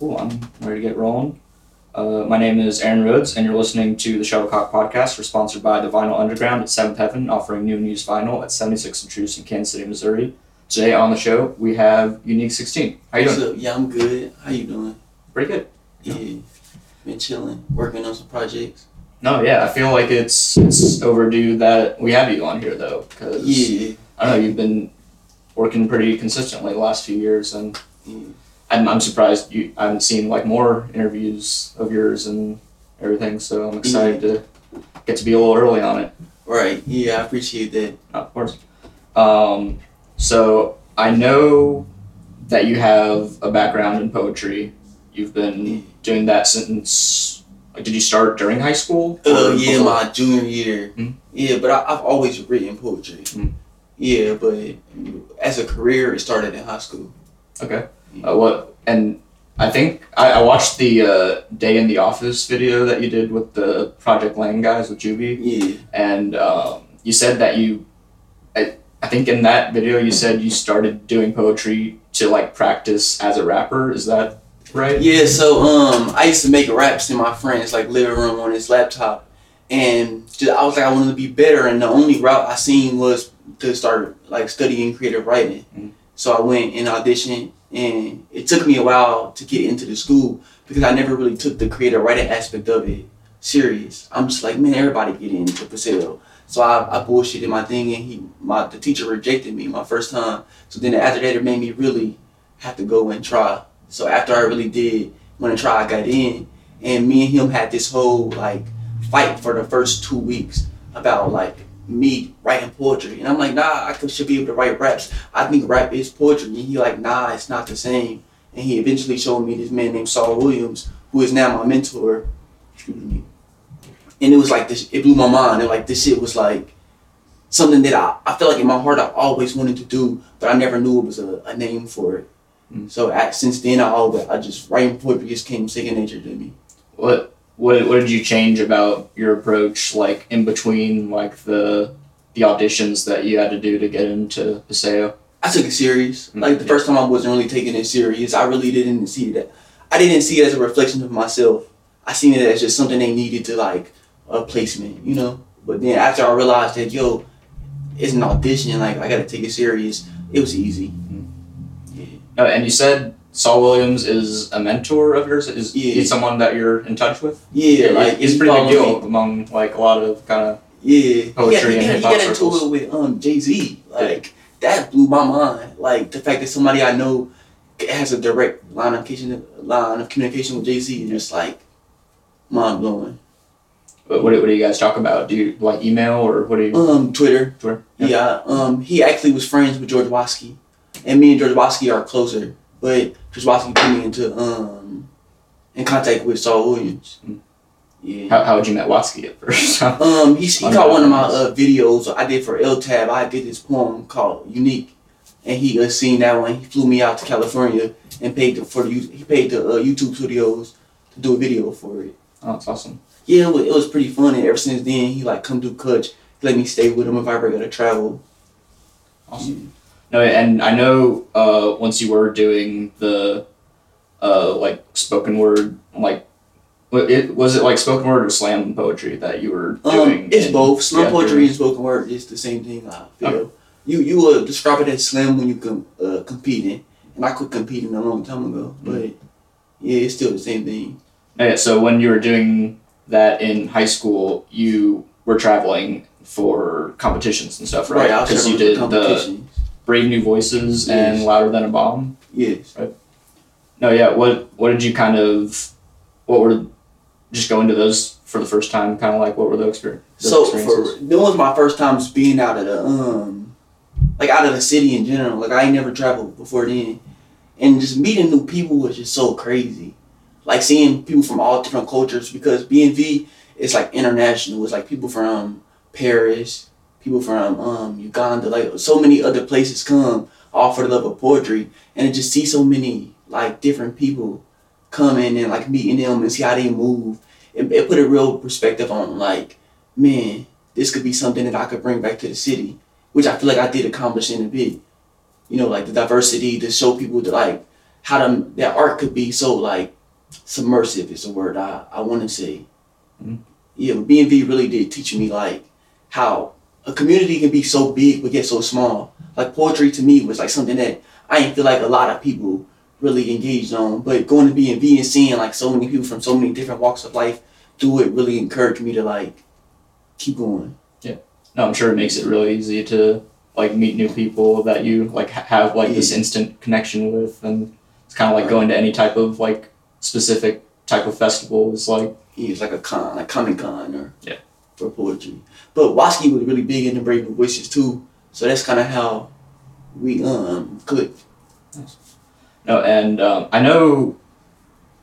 Cool, I'm ready to get rolling. Uh, my name is Aaron Rhodes, and you're listening to the Shuttlecock Podcast. We're sponsored by the Vinyl Underground at Seventh Heaven, offering new and used vinyl at 76 and Troost in Kansas City, Missouri. Today on the show, we have Unique 16. How you What's doing? up? Yeah, I'm good. How you doing? Pretty good. Yeah. Been chilling, working on some projects. No, yeah, I feel like it's it's overdue that we have you on here though, because Yeah. I don't know you've been working pretty consistently the last few years, and yeah. I'm, I'm surprised you I haven't seen like more interviews of yours and everything. So I'm excited to get to be a little early on it. Right. Yeah, I appreciate that. Of course. Um, so I know that you have a background in poetry. You've been doing that since. Like, did you start during high school? Uh, yeah, before? my junior year. Mhm. Yeah, but I, I've always written poetry. Mhm. Yeah, but as a career, it started in high school. Okay. Uh, what and I think I, I watched the uh, day in the office video that you did with the Project Lane guys with Juby, Yeah. and um, you said that you, I, I think in that video you said you started doing poetry to like practice as a rapper. Is that right? Yeah, so um, I used to make raps in my friends' like living room on his laptop, and just, I was like I wanted to be better, and the only route I seen was to start like studying creative writing. Mhm. So I went and auditioned, and it took me a while to get into the school because I never really took the creative writing aspect of it serious. I'm just like, man, everybody get into Paseo. So I, I bullshitted my thing, and he, my the teacher rejected me my first time. So then after that, it made me really have to go and try. So after I really did want to try, I got in, and me and him had this whole like fight for the first two weeks about like me writing poetry, and I'm like, nah, I should be able to write raps. I think rap is poetry, and he like, nah, it's not the same. And he eventually showed me this man named Saul Williams, who is now my mentor. Excuse me. And it was like this, it blew my mind, and like this shit was like something that I, I felt like in my heart I always wanted to do, but I never knew it was a, a name for it. Mm. So at, since then, I always I just writing poetry just came second nature to me. What what what did you change about your approach like in between like the the auditions that you had to do to get into Paseo? I took it serious. Mm, Like the first time, I wasn't really taking it serious. I really didn't see that. I didn't see it as a reflection of myself. I seen it as just something they needed to like a placement, you know. But then after I realized that yo, it's an audition. Like I gotta take it serious. It was easy. Yeah. No, and you said Saul Williams is a mentor of yours. Is Yeah. he someone that you're in touch with? Yeah, like he's pretty big deal among like a lot of kind of Yeah, Poetry he and got, he hip-hop got into circles. it with um Jay Z. Like that blew my mind. Like the fact that somebody I know has a direct line of communication, line of communication with Jay Z is just like mind blowing. what, what do what do you guys talk about? Do you like email or what do you? Um, Twitter. Twitter? Yeah. Um, he actually was friends with George Watsky, and me and George Watsky are closer. But George Watsky put me into um in contact with Saul Williams. Mm. Yeah. How how would you met Watsky at first? Um, he, he caught one of my uh, videos I did for L Tab. I did this poem called Unique, and he uh, seen that one. He flew me out to California and paid the, for the he paid the uh, YouTube studios to do a video for it. oh, that's awesome. Yeah, it was, it was pretty fun. And ever since then, he like come to Kutch, let me stay with him if I ever gotta travel. Awesome. No, and I know uh, once you were doing the uh, like spoken word, like it was it like spoken word or slam poetry that you were doing? Um, it's in- both. Slam yeah, poetry and spoken word is the same thing. I feel. You you uh, describe it as slam when you com- uh, competing, and I quit competing a long time ago. Mm-hmm. But yeah, it's still the same thing. Yeah, so when you were doing that in high school, you were traveling for competitions and stuff, right? Was Because you did the competitions. Brave New Voices and Louder Than a Bomb. Yes. No, yeah. What what did you kind of what were just going to those for the first time? Kind of like what were those, exper- those So for that was my first times being out of the um, like out of the city in general. Like I ain't never traveled before then, and just meeting new people was just so crazy. Like seeing people from all different cultures because BNV is like international. It's like people from Paris, people from um Uganda, like so many other places come all for the love of poetry, and to just see so many like different people coming and like meeting them and see how they move. It, it put a real perspective on like man, this could be something that I could bring back to the city, which I feel like I did accomplish in a bit. You know, like the diversity to show people that like how them that art could be so like submersive is the word I, I want to say. Mhm. Yeah, but B&V really did teach me like how a community can be so big but get so small. Like poetry to me was like something that I didn't feel like a lot of people really engaged on. But going to B&V and seeing like so many people from so many different walks of life do it really encouraged me to like keep going. Yeah. No, I'm sure it makes it really easy to like meet new people that you like have like this instant connection with, and it's kind of like going to any type of like specific type of festival is like He was like a con, like Comic Con or Yeah. For poetry. But Watsky was really big into Brave New Voices too, so that's kind of how we um clicked. no, and um, I know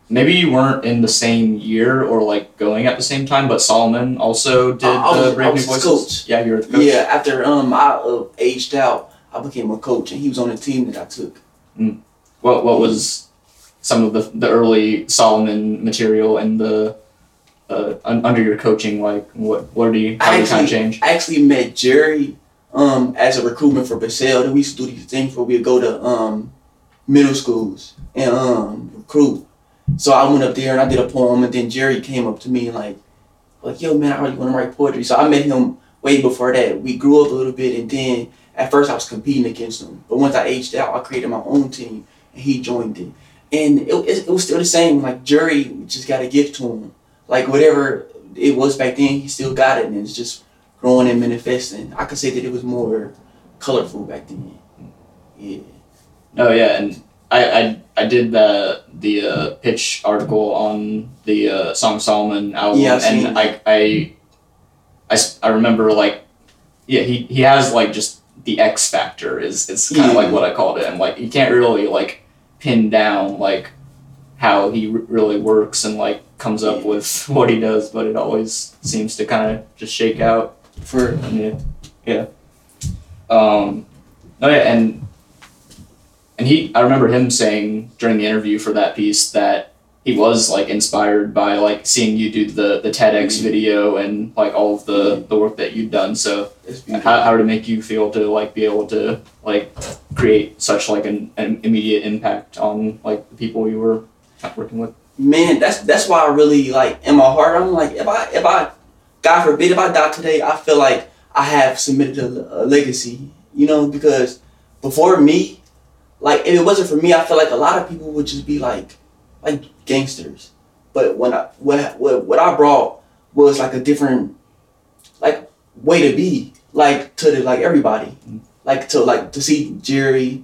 maybe you weren't in the same year or like going at the same time, but Solomon also did I- I the was- I Brave New was his Voices. coach. Yeah, you were the coach. Yeah, after um I uh, aged out, I became a coach, and he was on the team that I took. What what was some of the the early Solomon material and the uh, under your coaching like what what do you how I it kind of change? I actually met Jerry um as a recruitment for Basel. Then we used to do these things where we'd go to um middle schools and um recruit. So I went up there and I did a poem, and then Jerry came up to me like, like, yo man, I really want to write poetry. So I met him way before that. We grew up a little bit, and then at first I was competing against him, but once I aged out, I created my own team, and he joined it. And it, it, it was still the same. Like Jerry just got a gift to him. Like whatever it was back then, he still got it, and it's just growing and manifesting. I could say that it was more colorful back then. Yeah. Oh yeah, and I I, I did the the uh, pitch article on the uh, Song Solomon album, Yeah, and I, I I I remember like yeah he he has like just the X factor is is kind of Yeah. like what I called it, and like you can't really like pin down like how he r- really works and like comes up with what he does, but it always seems to kind of just shake out. For Yeah, yeah. Um, oh yeah, and and he, I remember him saying during the interview for that piece that he was like inspired by like seeing you do the the TEDx Mhm. video and like all of the the work that you'd done. So how how did it make you feel to like be able to like create such like an, an immediate impact on like the people you were working with? Man, that's that's why I really like in my heart. I'm like, if I if I, God forbid, if I die today, I feel like I have submitted a, a legacy. You know, because before me, like if it wasn't for me, I feel like a lot of people would just be like, like gangsters. But when I what what, what I brought was like a different, like way to be, like to the like everybody, mm. like to like to see Jerry,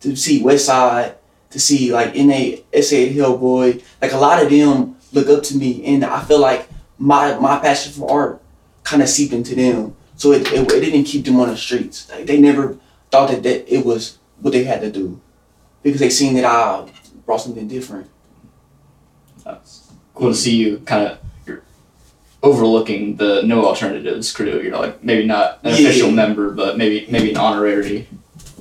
to see Westside to see like NA SA Hillboy, like a lot of them look up to me, and I feel like my my passion for art kind of seeped into them, so it, it, it didn't keep them on the streets. Like they never thought that, that it was what they had to do, because they seen that I brought something different. That's cool to see you kind of you're overlooking the no alternatives crew. You're like maybe not an Yeah. official member, but maybe maybe an honorary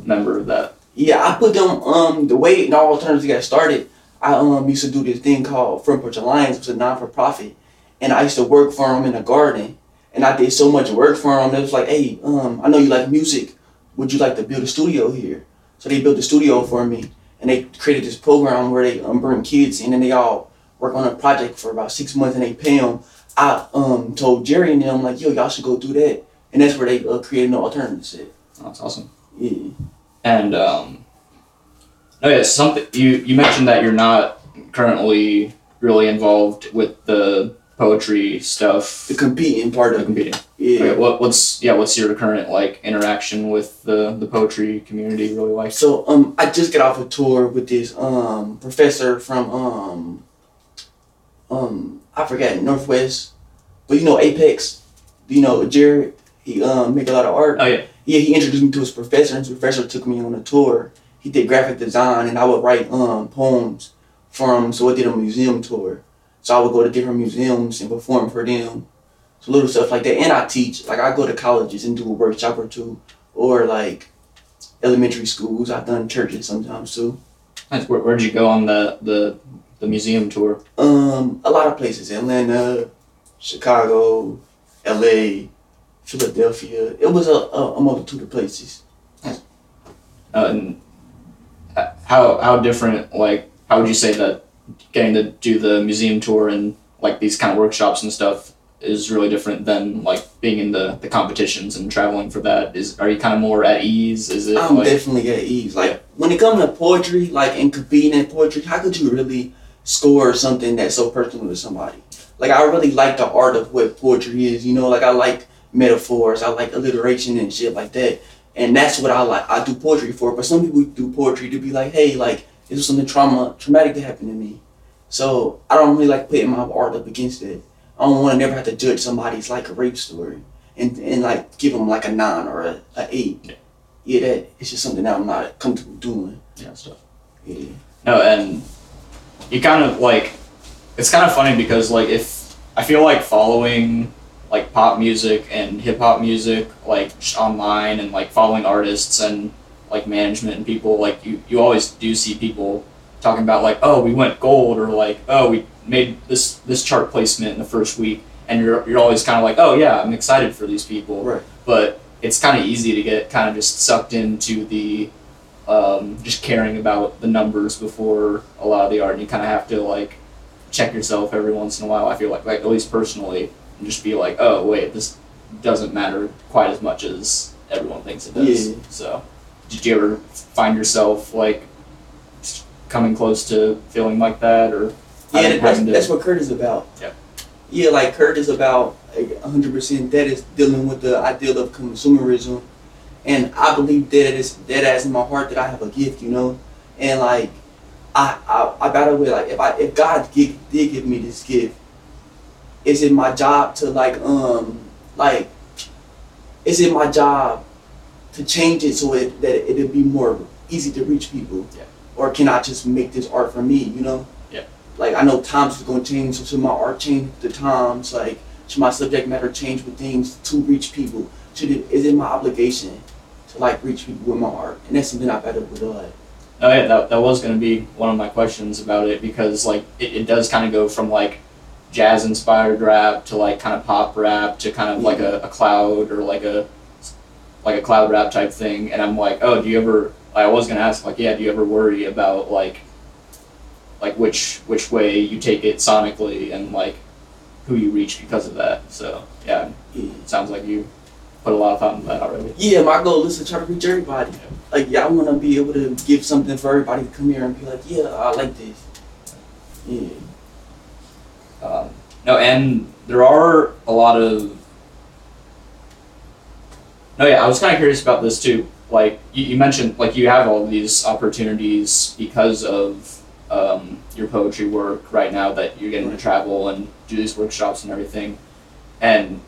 member of that. Yeah, I put them um the way No Alternatives got started. I um used to do this thing called Front Porch Alliance, which was a non for profit, and I used to work for them in a garden, and I did so much work for them. It was like, hey, um, I know you like music. Would you like to build a studio here? So they built a studio for me, and they created this program where they um, bring kids in, and they all work on a project for about six months, and they pay them. I um told Jerry and them like, yo, y'all should go do that, and that's where they uh, created No Alternatives. At. That's awesome. Yeah. And um, no, yeah, something you you mentioned that you're not currently really involved with the poetry stuff. The competing part The of competing. Yeah. Okay, what what's yeah? What's your current like interaction with the the poetry community really like? So um, I just got off a tour with this um professor from um um I forgot Northwest, but you know Apex, you know Jared. He um make a lot of art. Oh yeah. Yeah, he introduced me to his professor, and his professor took me on a tour. He did graphic design, and I would write um poems from. So I did a museum tour. So I would go to different museums and perform for them. So little stuff like that, and I teach. Like I go to colleges and do a workshop or two, or like elementary schools. I've done churches sometimes too. Nice. Where where'd you go on the the the museum tour? Um, a lot of places: Atlanta, Chicago, L.A., Philadelphia. It was a, a, a multitude of places. Uh, and how how different like how would you say that getting to do the museum tour and like these kind of workshops and stuff is really different than like being in the, the competitions and traveling for that is are you kind of more at ease is it I'm like, definitely at ease. Like when it comes to poetry, like in competing in poetry, how could you really score something that's so personal to somebody? Like I really like the art of what poetry is. You know, like I like metaphors, I like alliteration and shit like that. And that's what I like. I do poetry for. But some people do poetry to be like, hey, like this was something trauma traumatic that happened to me. So I don't really like putting my art up against it. I don't want to never have to judge somebody's like a rape story and and like give them like a nine or a, a eight. Yeah. Yeah, that it's just something that I'm not comfortable doing. yeah stuff Yeah. No, and you kind of like it's kind of funny because like if I feel like following like pop music and hip hop music like online and like following artists and like management and people like you you always do see people talking about like oh we went gold or like oh we made this this chart placement in the first week and you're you're always kind of like oh yeah I'm excited for these people Right. but it's kind of easy to get kind of just sucked into the um, just caring about the numbers before a lot of the art. And you kind of have to like check yourself every once in a while. I feel like, like at least personally, and just be like, oh wait, this doesn't matter quite as much as everyone thinks it does. Yeah. So, did you ever find yourself like coming close to feeling like that, or Yeah, that's, to- that's what Kurt is about. Yeah. Yeah, like Kurt is about like, 100% that is dealing with the ideal of consumerism. And I believe that is that as in my heart that I have a gift, you know? And like I I, I battle with like if I if God gi- did give me this gift, is it my job to like um like is it my job to change it so it that it'll be more easy to reach people? Yeah. Or can I just make this art for me, you know? Yeah. like I know times is gonna change, so should my art change the times? Like should my subject matter change with things to reach people? Should it is it my obligation to like reach people with my art? And that's something I better with like Oh yeah, that, that was gonna be one of my questions about it because like it, it does kind of go from like jazz inspired rap to like kind of pop rap to kind of like a, a cloud or like a like a cloud rap type thing and I'm like oh do you ever I was gonna ask like yeah do you ever worry about like like which which way you take it sonically and like who you reach because of that so yeah yeah. it sounds like you put a lot of thought into that already Yeah, my goal is to try to reach everybody. Like yeah, I wanna be able to give something for everybody to come here and be like, Yeah, I like this. Yeah. Um, no, and there are a lot of. No, yeah, I was kind of curious about this too. Like you, you mentioned, like you have all these opportunities because of um, your poetry work right now that you're getting to travel and do these workshops and everything, and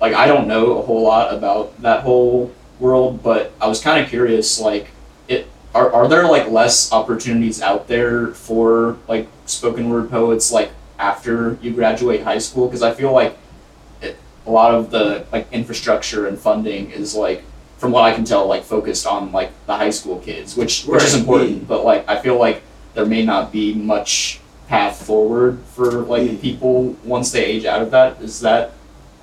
like I don't know a whole lot about that whole world, but I was kind of curious, like it are, are there like less opportunities out there for like spoken word poets like after you graduate high school because i feel like it, a lot of the like infrastructure and funding is like from what i can tell like focused on like the high school kids which which is important but like i feel like there may not be much path forward for like Yeah. people once they age out of that is that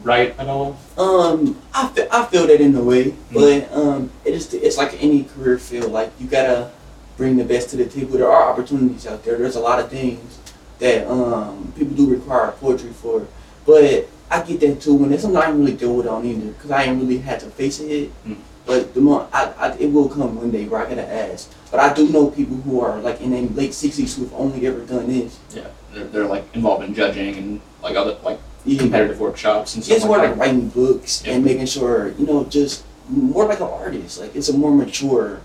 right at all Um, I feel, I feel that in a way, Mm. but um, it is it's like any career field. Like you gotta bring the best to the table. There are opportunities out there. There's a lot of things that um people do require poetry for, but I get that too. When it's something I ain't really deal with on either, cause I ain't really had to face it. Mm. But the more I, I, it will come one day where I gotta ask. But I do know people who are like in their late sixties who've only ever done this. yeah they're, they're like involved in judging and like other like Yeah. competitive workshops and stuff It's more that like writing books Yeah. and making sure, you know, just more like an artist. Like it's a more mature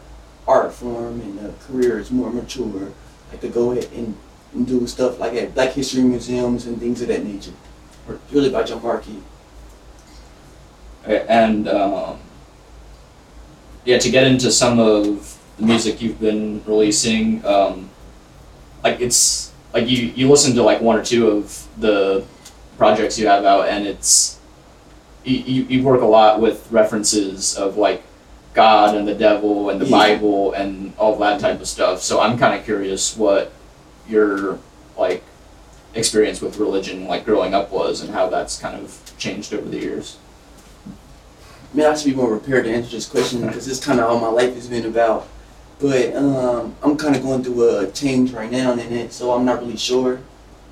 art form and the career is more mature. Like to go ahead and, and do stuff like at Black History museums and things of that nature. Really about your market. Okay, and um, yeah, to get into some of the music you've been releasing, um, like it's like you you listen to like one or two of the projects you have out, and it's you, you, you work a lot with references of like God and the devil and the Yeah. Bible and all that type of stuff. So I'm kind of curious what your like experience with religion like growing up was and how that's kind of changed over the years. I Man, I should be more prepared to answer this question because it's kind of all my life has been about. but um, I'm kind of going through a change right now in it, so I'm not really sure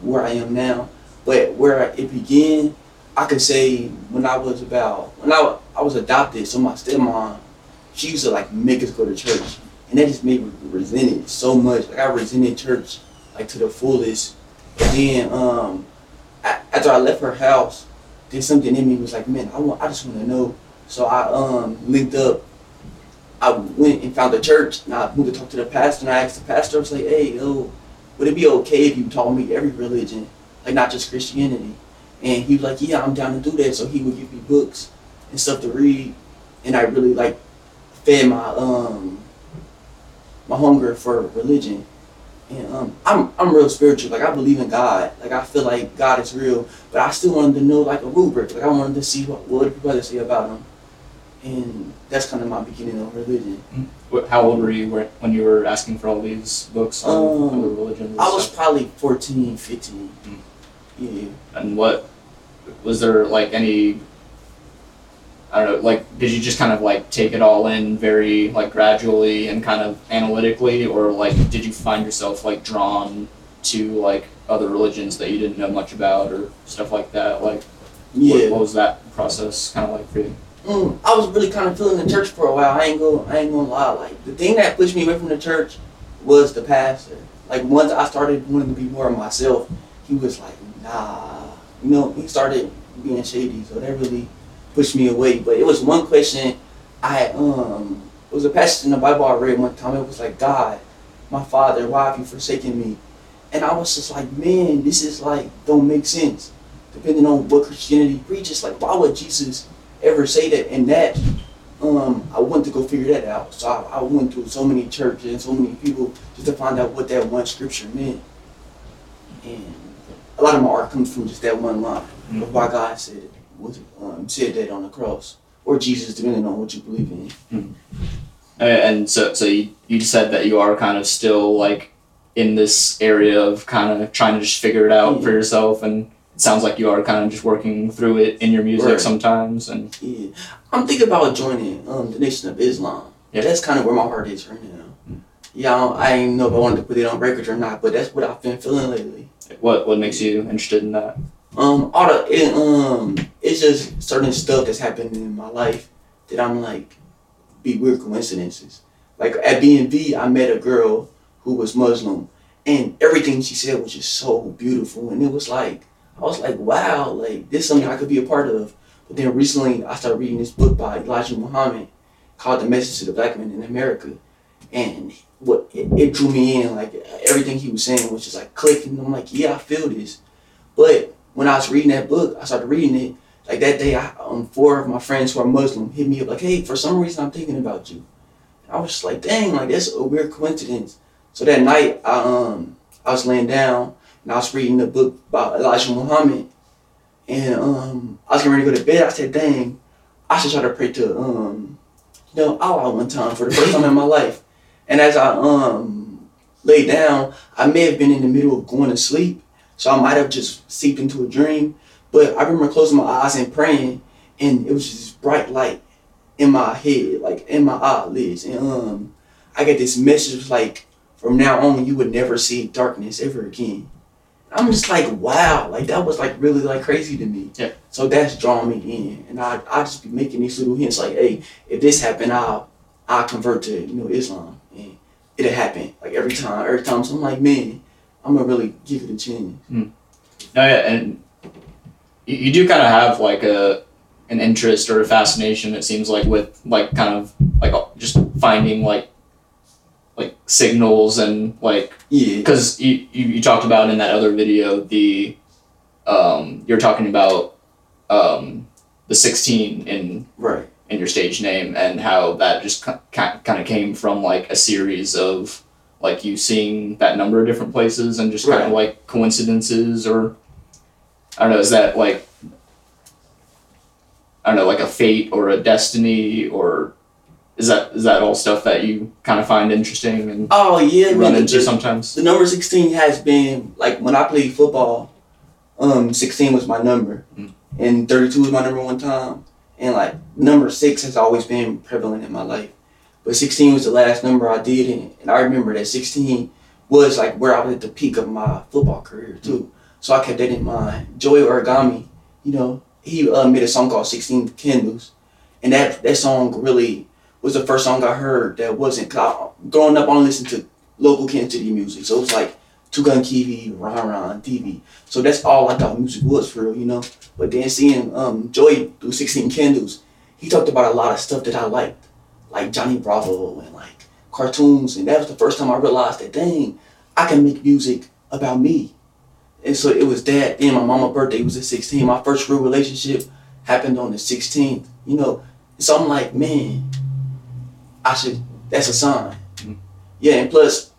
where I am now. But where it began, I could say when I was about when I I was adopted. So my stepmom, she used to like make us go to church, and that just made me resent it so much. Like I resented church like to the fullest. And then um, a- after I left her house, then something in me was like, man, I want I just want to know. So I um linked up. I went and found a church, and I went to talk to the pastor, and I asked the pastor, I was like, hey, yo, would it be okay if you taught me every religion, like not just Christianity? And he was like, yeah, I'm down to do that. So he would give me books and stuff to read, and I really like fed my um my hunger for religion. And um, I'm I'm real spiritual. Like I believe in God. Like I feel like God is real. But I still wanted to know like a rubric. Like I wanted to see what what people had say about him. And that's kind of my beginning of religion. How old were you when you were asking for all these books on Um, other religions? and I was probably 14, 15. Mm. Yeah. And what was there like any? I don't know. Like, did you just kind of like take it all in very like gradually and kind of analytically, or like did you find yourself like drawn to like other religions that you didn't know much about or stuff like that? Like, Yeah. what, what was that process kind of like for you? Mm, I was really kind of feeling the church for a while. I ain't go, I ain't gonna lie. Like the thing that pushed me away from the church was the pastor. Like once I started wanting to be more of myself, he was like, nah. You know, he started being shady, so that really pushed me away. But it was one question I um it was a passage in the Bible I read one time. It was like, God, my Father, why have you forsaken me? And I was just like, man, this is like don't make sense. Depending on what Christianity preaches, like why would Jesus ever say that and that um I wanted to go figure that out. So I, I went through so many churches and so many people just to find out what that one scripture meant. And a lot of my art comes from just that one line of why God said it was um, said that on the cross. Or Jesus, depending on what you believe in. Uh, And so, so you, you said that you are kind of still like in this area of kind of trying to just figure it out for yourself, and it sounds like you are kind of just working through it in your music Right. sometimes. And Yeah. I'm thinking about joining um the Nation of Islam. Yeah. That's kind of where my heart is right now. Mm. Yeah, I, don't, know if I wanted to put it on record or not, but that's what I've been feeling lately. what what makes you interested in that? Um, all the it, um, it's just certain stuff that's happened in my life that I'm like, be weird coincidences. Like at BNV, I met a girl who was Muslim, and everything she said was just so beautiful, and it was like I was like, wow, like this is something I could be a part of. But then recently, I started reading this book by Elijah Muhammad called "The Message to the Black Man in America," and what it, it drew me in. Like everything he was saying was just like clicking. I'm like, yeah, I feel this, but when I was reading that book, I started reading it. Like that day, I, um, four of my friends who are Muslim hit me up like, "Hey, for some reason, I'm thinking about you." I was just like, "Dang, like that's a weird coincidence." So that night, I um, I was laying down and I was reading the book about Elijah Muhammad, and um, I was getting ready to go to bed. I said, "Dang, I should try to pray to um, you know, Allah one time for the first time in my life." And as I um lay down, I may have been in the middle of going to sleep. So I might have just seeped into a dream. But I remember closing my eyes and praying, and it was just this bright light in my head, like in my eyelids. And um, I got this message like, from now on, you would never see darkness ever again. I'm just like, wow, like that was like really like crazy to me. Yeah. So that's drawing me in, and I I just be making these little hints like, hey, if this happened, I'll I'll convert to you know Islam, and it'll happen like every time, every time. So I'm like, man, I'm gonna really give it a chance. Oh yeah, and you, you do kind of have like a an interest or a fascination. It seems like with like kind of like just finding like like signals and like Yeah. because you, you, you talked about in that other video the um, you're talking about um, the 16 in Right. in your stage name and how that just kind of came from like a series of like you seeing that number of different places and just kind of like coincidences or I don't know is that like I don't know like a fate or a destiny or is that is that all stuff that you kind of find interesting and Oh yeah, run man. into The, sometimes the number sixteen has been like when I played football. Um, sixteen was my number, Mm. and thirty-two was my number one time. And like number six has always been prevalent in my life. But 16 was the last number I did, and, and I remember that 16 was like where I was at the peak of my football career too. So I kept that in mind. Joey Origami, you know, he uh, made a song called 16 Candles, and that that song really was the first song I heard that wasn't. Cause I, growing up, I only listened to local Kansas City music, so it was like Two Gun Kiwi, Ron Ron, TV. So that's all I thought music was for real, you know. But then seeing um, Joey do 16 Candles, he talked about a lot of stuff that I liked, like Johnny Bravo and like cartoons, and that was the first time I realized that dang, I can make music about me. And so it was that. Then my mama's birthday was at 16. My first real relationship happened on the 16th. You know, so I'm like, man, I should. That's a sign. Mhm. Yeah, and plus,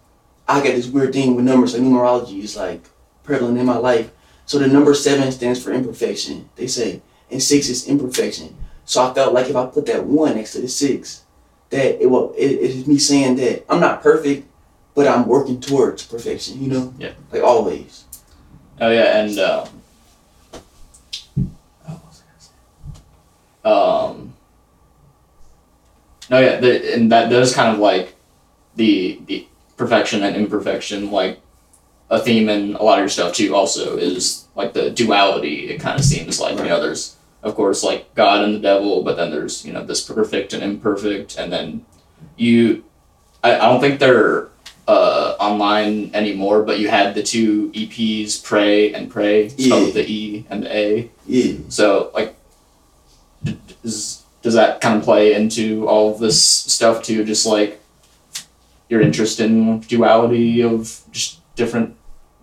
I got this weird thing with numbers. Like numerology is like prevalent in my life. So the number seven stands for imperfection. They say, and six is imperfection. So I felt like if I put that one next to the six, that it will. It, it is me saying that I'm not perfect, but I'm working towards perfection. You know. Yeah. Like always. Oh yeah, and um, um, no, yeah, the, and that does kind of like the the perfection and imperfection, like a theme in a lot of your stuff too. Also, is like the duality. It kind of seems like you know, there's of course like God and the devil, but then there's you know this perfect and imperfect, and then you. I, I don't think they're uh, online anymore, but you had the two EPs, Prey and Pray, spelled with the E and the A. Yeah. So, like, does, does that kind of play into all of this stuff too? Just like your interest in duality of just different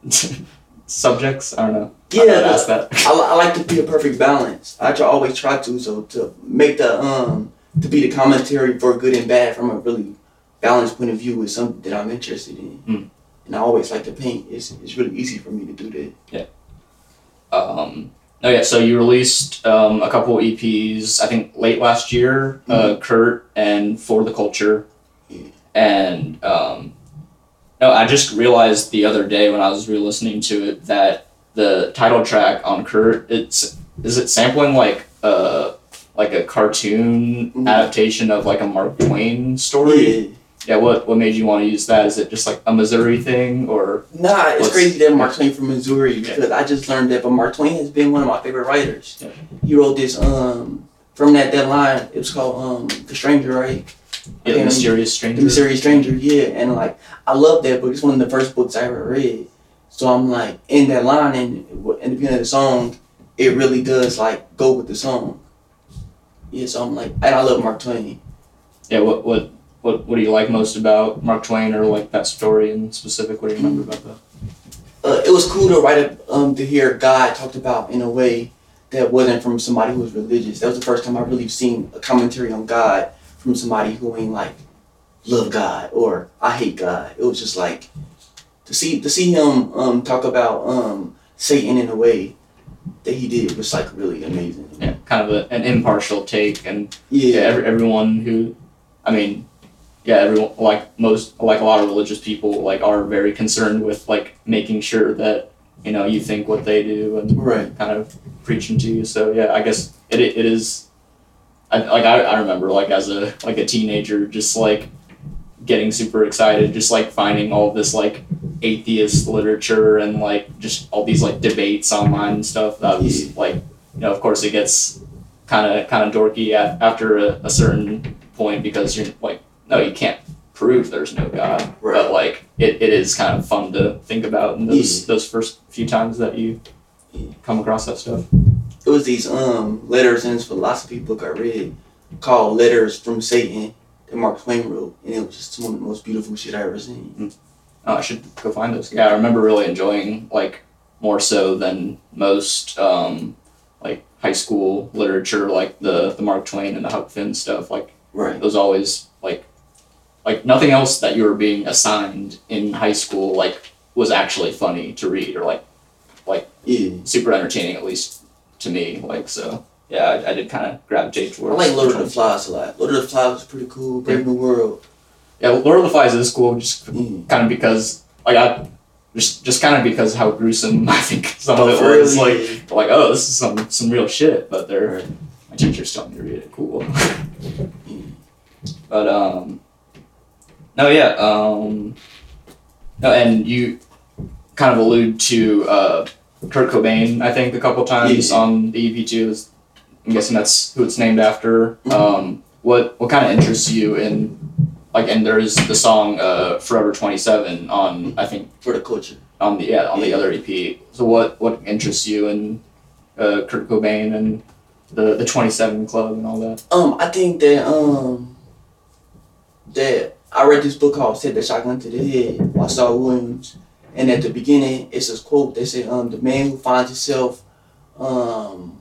subjects? I don't know. I Yeah, that. I, I like to be a perfect balance. I try, always try to so to make the um to be the commentary for good and bad from a really balanced point of view is something that I'm interested in. Mm. And I always like to paint. It's it's really easy for me to do that. Yeah. Um, oh yeah, so you released um, a couple EPs, I think late last year, uh, Kurt and For the Culture. Yeah. And um, no, I just realized the other day when I was re-listening to it that the title track on Kurt, it's is it sampling like a like a cartoon Mhm. adaptation of like a Mark Twain story? Yeah. Yeah. What what made you want to use that? Is it just like a Missouri thing or? Nah, it's crazy that Mark Twain from Missouri because I just learned that, but Mark Twain has been one of my favorite writers. Yeah. He wrote this um from that deadline. It was called um The Stranger, right? Yeah, the mysterious stranger. The Mysterious Stranger, yeah. And like, I love that book. It's one of the first books I ever read. So I'm like, in that line, and in the beginning of the song, it really does like go with the song. Yeah, so I'm like, and I love Mark Twain. Yeah, what what what what do you like most about Mark Twain or like that story in specific? What do you remember about that? Uh, it was cool to write it, um, to hear God talked about in a way that wasn't from somebody who was religious. That was the first time I really seen a commentary on God from somebody who ain't like love God or I hate God. It was just like to see to see him um, talk about um, Satan in a way that he did was like really amazing. Yeah, kind of a, an impartial take, and Yeah, yeah, every, everyone who, I mean, yeah, everyone like most like a lot of religious people like are very concerned with like making sure that you know you think what they do and right. kind of preaching to you. So yeah, I guess it it is. I like I, I remember like as a like a teenager just like getting super excited just like finding all this like atheist literature and like just all these like debates online and stuff that was Yeah. like you know of course it gets kind of kind of dorky at, after a, a certain point because you're like no you can't prove there's no god Right. but like it, it is kind of fun to think about in those Yeah. those first few times that you mm-hmm. come across that stuff It was these um letters in this philosophy book I read called Letters from Satan that Mark Twain wrote, and it was just one of the most beautiful shit I ever seen. Mm. Oh, I should go find those. Yeah, I remember really enjoying like more so than most um, like high school literature, like the the Mark Twain and the Huck Finn stuff. Like Right. it was always like like nothing else that you were being assigned in high school like was actually funny to read or like Yeah. super entertaining at least to me. Like so, yeah, I, I did kind of gravitate I towards. like Lord of the Flies a lot. Lord of the Flies was pretty cool. Brave New World. Yeah, Lord of the Flies is cool just Yeah. kind of because like I just just kind of because how gruesome I think some of it for was real? like like oh this is some some real shit but they're Right. my teachers telling me to read it cool but um No, yeah. Um, no, and you kind of allude to uh, Kurt Cobain, I think, a couple times Yeah. on the EP too. I'm guessing that's who it's named after. Mhm. Um, what what kind of interests you in like? And there's the song uh, "Forever 27" on I think for the culture. on the yeah on the other EP. So what what interests you in uh, Kurt Cobain and the the 27 Club and all that? Um, I think that um that I read this book called "Said the Shotgun to the Head" by Saul Williams, and at the beginning it's this quote that said, "Um, the man who finds himself, um,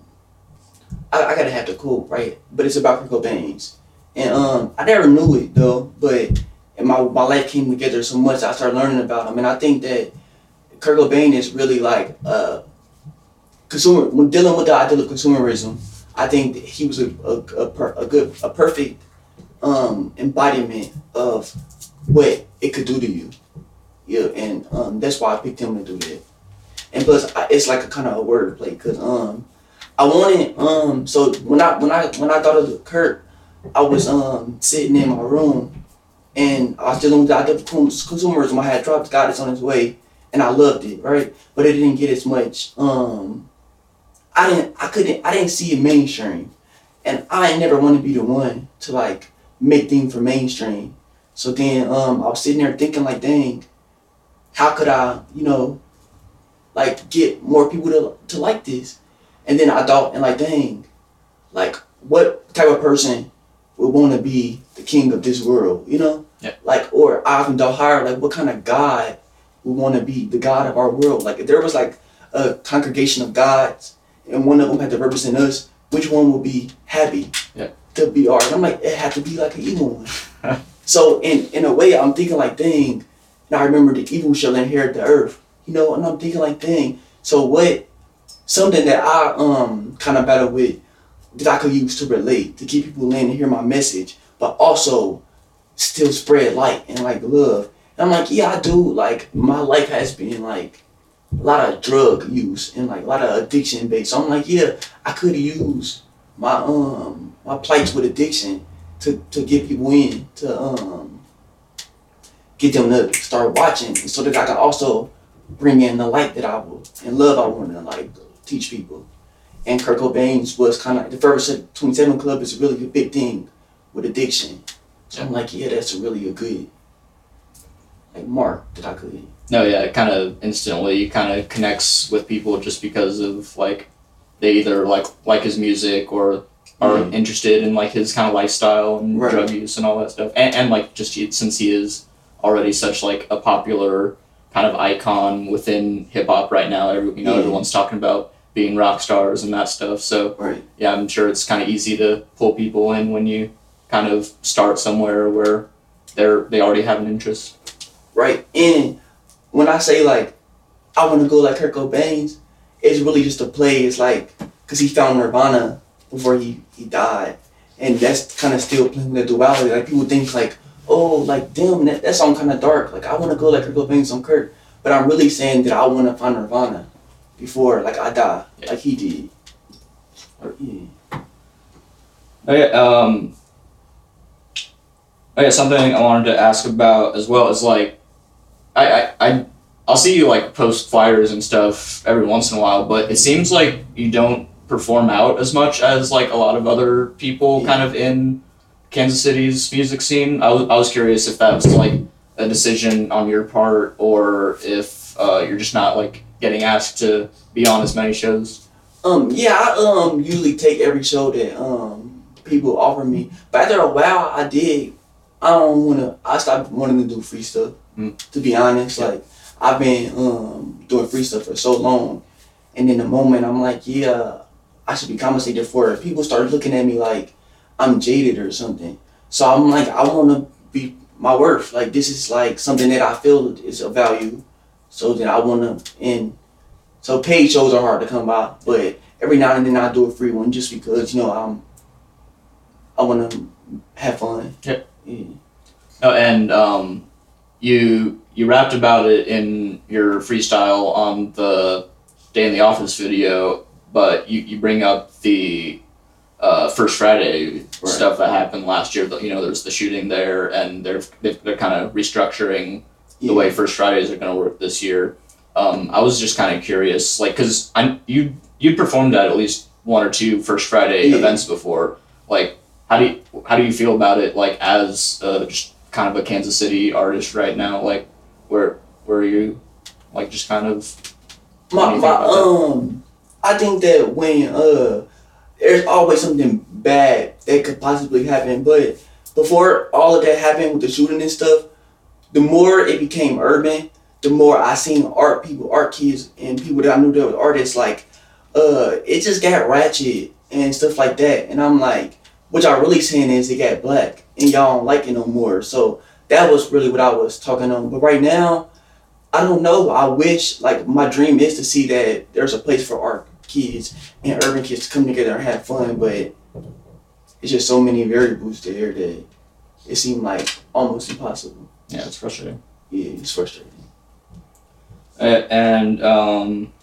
I, I gotta have the quote right, but it's about Kurt Cobain's, and um, I never knew it though, but my my life came together so much I started learning about him, and I think that Kurt Cobain is really like uh consumer when dealing with the idea of consumerism. I think he was a a, a, per, a good a perfect um, embodiment of what it could do to you. Yeah, and um, that's why I picked him to do that. And plus, I, it's like a kind of a wordplay because um, I wanted um, so when I when I when I thought of Kurt, I was um sitting in my room, and I the idea of cons- consumerism. I had dropped God is on His way, and I loved it, right? But it didn't get as much um I didn't I couldn't I didn't see it mainstream. And I never want to be the one to like make things for mainstream. So then um I was sitting there thinking like dang, how could I, you know, like get more people to to like this? And then I thought and like dang, like what type of person would want to be the king of this world, you know? Yeah. Like or thought higher, like what kind of God would want to be the God of our world? Like if there was like a congregation of gods and one of them had to represent us, which one would be happy Yeah. to be ours? I'm like, it had to be like an evil one. so in in a way, I'm thinking like, dang. And I remember the evil shall inherit the earth, you know. And I'm thinking like, dang. So what? Something that I um kind of battle with that I could use to relate to keep people in and hear my message, but also still spread light and like love. And I'm like, yeah, I do. Like my life has been like a lot of drug use and like a lot of addiction based. So I'm like, yeah, I could use my um my plights with addiction to to get people in to um get them to start watching so that I can also bring in the light that I will and love I want to like teach people. And Kurt Cobain's was kind of like the first 27 Club is really a big thing with addiction. So I'm like, yeah, that's really a good like mark that I could. No, yeah, it kind of instantly kind of connects with people just because of like they either like like his music or are Mhm. interested in like his kind of lifestyle and Right. drug use and all that stuff, and, and like just since he is already such like a popular kind of icon within hip hop right now, every you know Yeah. everyone's talking about being rock stars and that stuff. So Right. yeah, I'm sure it's kind of easy to pull people in when you kind of start somewhere where they're they already have an interest. Right. And when I say like I want to go like Kurt Cobain's, it's really just a play. It's like because he found Nirvana before he he died, and that's kind of still playing the duality. Like people think like, oh, like damn, that, that song kind of dark. Like I want to go like Kurt Cobain's on Kurt, but I'm really saying that I want to find Nirvana before like I die, Yeah. like he did. Or, yeah. Okay, um, okay, something I wanted to ask about as well is like, I, I, I, I'll see you like post flyers and stuff every once in a while, but it seems like you don't perform out as much as like a lot of other people Yeah. kind of in Kansas City's music scene. I was, I was curious if that was like a decision on your part or if uh, you're just not like getting asked to be on as many shows. Um, yeah, I um usually take every show that um people offer me. But after a while, I did. I don't wanna. I stopped wanting to do free stuff. Mm. To be honest, Yeah. like I've been um doing free stuff for so long, and in the moment, I'm like, yeah, I should be compensated for it. People start looking at me like I'm jaded or something. So I'm like, I want to be my worth. Like this is like something that I feel is of value. So then I want to and so paid shows are hard to come by, but every now and then I do a free one just because you know I'm. I want to have fun. Yep. Yeah. Oh, and um, you you rapped about it in your freestyle on the Day in the Office video, but you, you bring up the uh, First Friday Right. stuff that happened last year. but, You know, there's the shooting there, and they're they're, kind of restructuring. The way First Fridays are going to work this year. Um, I was just kind of curious, like, cause I you you performed at at least one or two First Friday Yeah. events before. Like, how do you how do you feel about it? Like, as uh, just kind of a Kansas City artist right now, like, where where are you, like, just kind of My, my um, I think that when uh, there's always something bad that could possibly happen. But before all of that happened with the shooting and stuff, the more it became urban, the more I seen art people, art kids, and people that I knew that were artists. Like, uh, it just got ratchet and stuff like that. And I'm like, what y'all really saying is it got black, and y'all don't like it no more. So that was really what I was talking on. But right now. I don't know. I wish, like, my dream is to see that there's a place for art kids and urban kids to come together and have fun, but it's just so many variables there that it seemed like almost impossible. Yeah, it's frustrating. Yeah, it's frustrating. Uh, and um,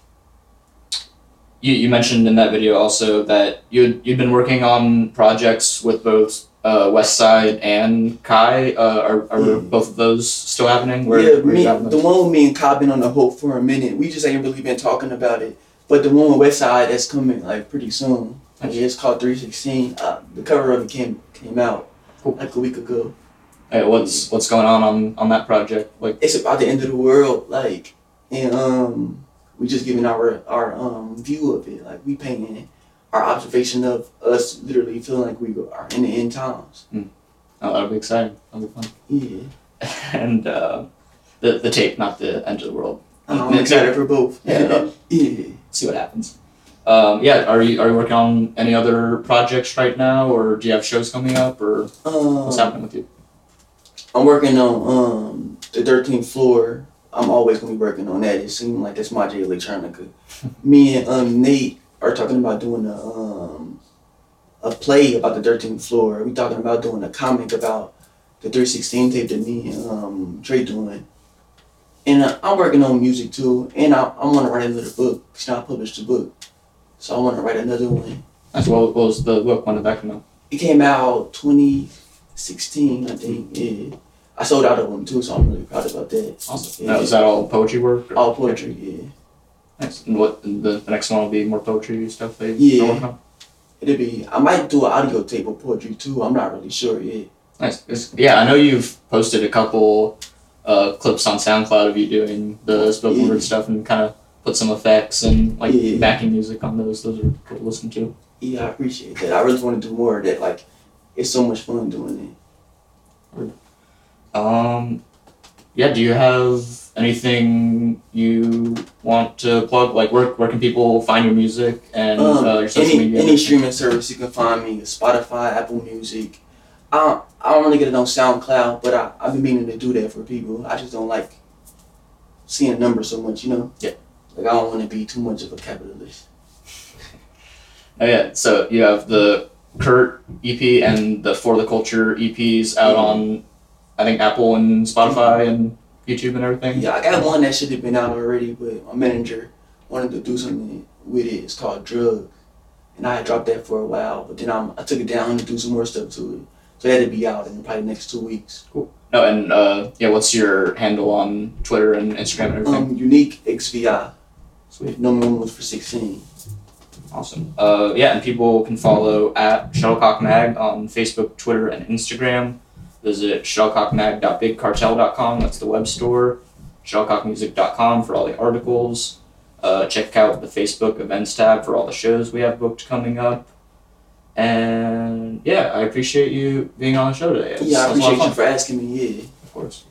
you, you mentioned in that video also that you you'd been working on projects with both uh, West Side and Kai. Uh, are are Yeah. both of those still happening? Where, yeah, where me, the one with me and Cobb been on the hope for a minute. We just ain't really been talking about it. But the one with West Side that's coming like pretty soon. Like, it's called 316. Uh, the cover of it came came out Cool. like a week ago. Hey, what's what's going on on on that project? Like, it's about the end of the world, like, and um, we just giving our our um view of it, like we painting our observation of us literally feeling like we are in the end times. oh, that'll be exciting. That'll be fun. Yeah, and uh, the the tape, not the end of the world. I'm excited for both. Yeah. yeah. See what happens. Um, yeah, are you are you working on any other projects right now, or do you have shows coming up, or what's Um, happening with you? I'm working on um the 13th floor. I'm always gonna be working on that. It seems like that's my Jay Electronica. Me and um Nate are talking about doing a um a play about the 13th floor. We talking about doing a comic about the 316 tape that me and um Trey doing. And uh, I'm working on music too, and I, I want to write another book. It's not published a book, so I want to write another one. That's what, what was the book? on the back of out? It came out 2016, I think. Yeah, I sold out of them too, so I'm really proud about that. Awesome. Yeah. Now, is that all poetry work? or- All poetry, yeah. Nice. And what the, the next one will be more poetry stuff they Yeah. are working on? It'll be. I might do an audio tape of poetry too. I'm not really sure yet. Nice. 'Cause- yeah, I know you've posted a couple uh, clips on SoundCloud of you doing the spoken Yeah. word stuff and kind of put some effects and like Yeah. backing music on those. Those are cool to listen to. Yeah, I appreciate that. I really want to do more of that. Like, it's so much fun doing it. Um, yeah. Do you have anything you want to plug? Like, where where can people find your music and Um, uh, your social any media? any streaming service you can find me. Spotify, Apple Music. I don't, I don't really get it on SoundCloud, but I I've been meaning to do that for people. I just don't like seeing numbers so much. You know. Yeah. Like I don't want to be too much of a capitalist. Oh yeah, so you have the Kurt EP and the For the Culture EPs out on, I think Apple and Spotify and YouTube and everything. Yeah, I got one that should have been out already, but my manager wanted to do something with it. It's called Drug. And I had dropped that for a while, but then I'm, I took it down to do some more stuff to it. So it had to be out in probably the next two weeks. Cool. No, and uh, yeah, what's your handle on Twitter and Instagram and everything? Um, Unique XVI. Sweet, Number one was for 16. Awesome. Uh, yeah, and people can follow at Shuttlecock Mag on Facebook, Twitter, and Instagram. Visit shuttlecockmag.bigcartel.com. That's the web store. Shuttlecockmusic.com for all the articles. Uh, check out the Facebook events tab for all the shows we have booked coming up. And yeah, I appreciate you being on the show today. It's- Yeah, I it's a lot of appreciate you for asking me. Yeah. Of course.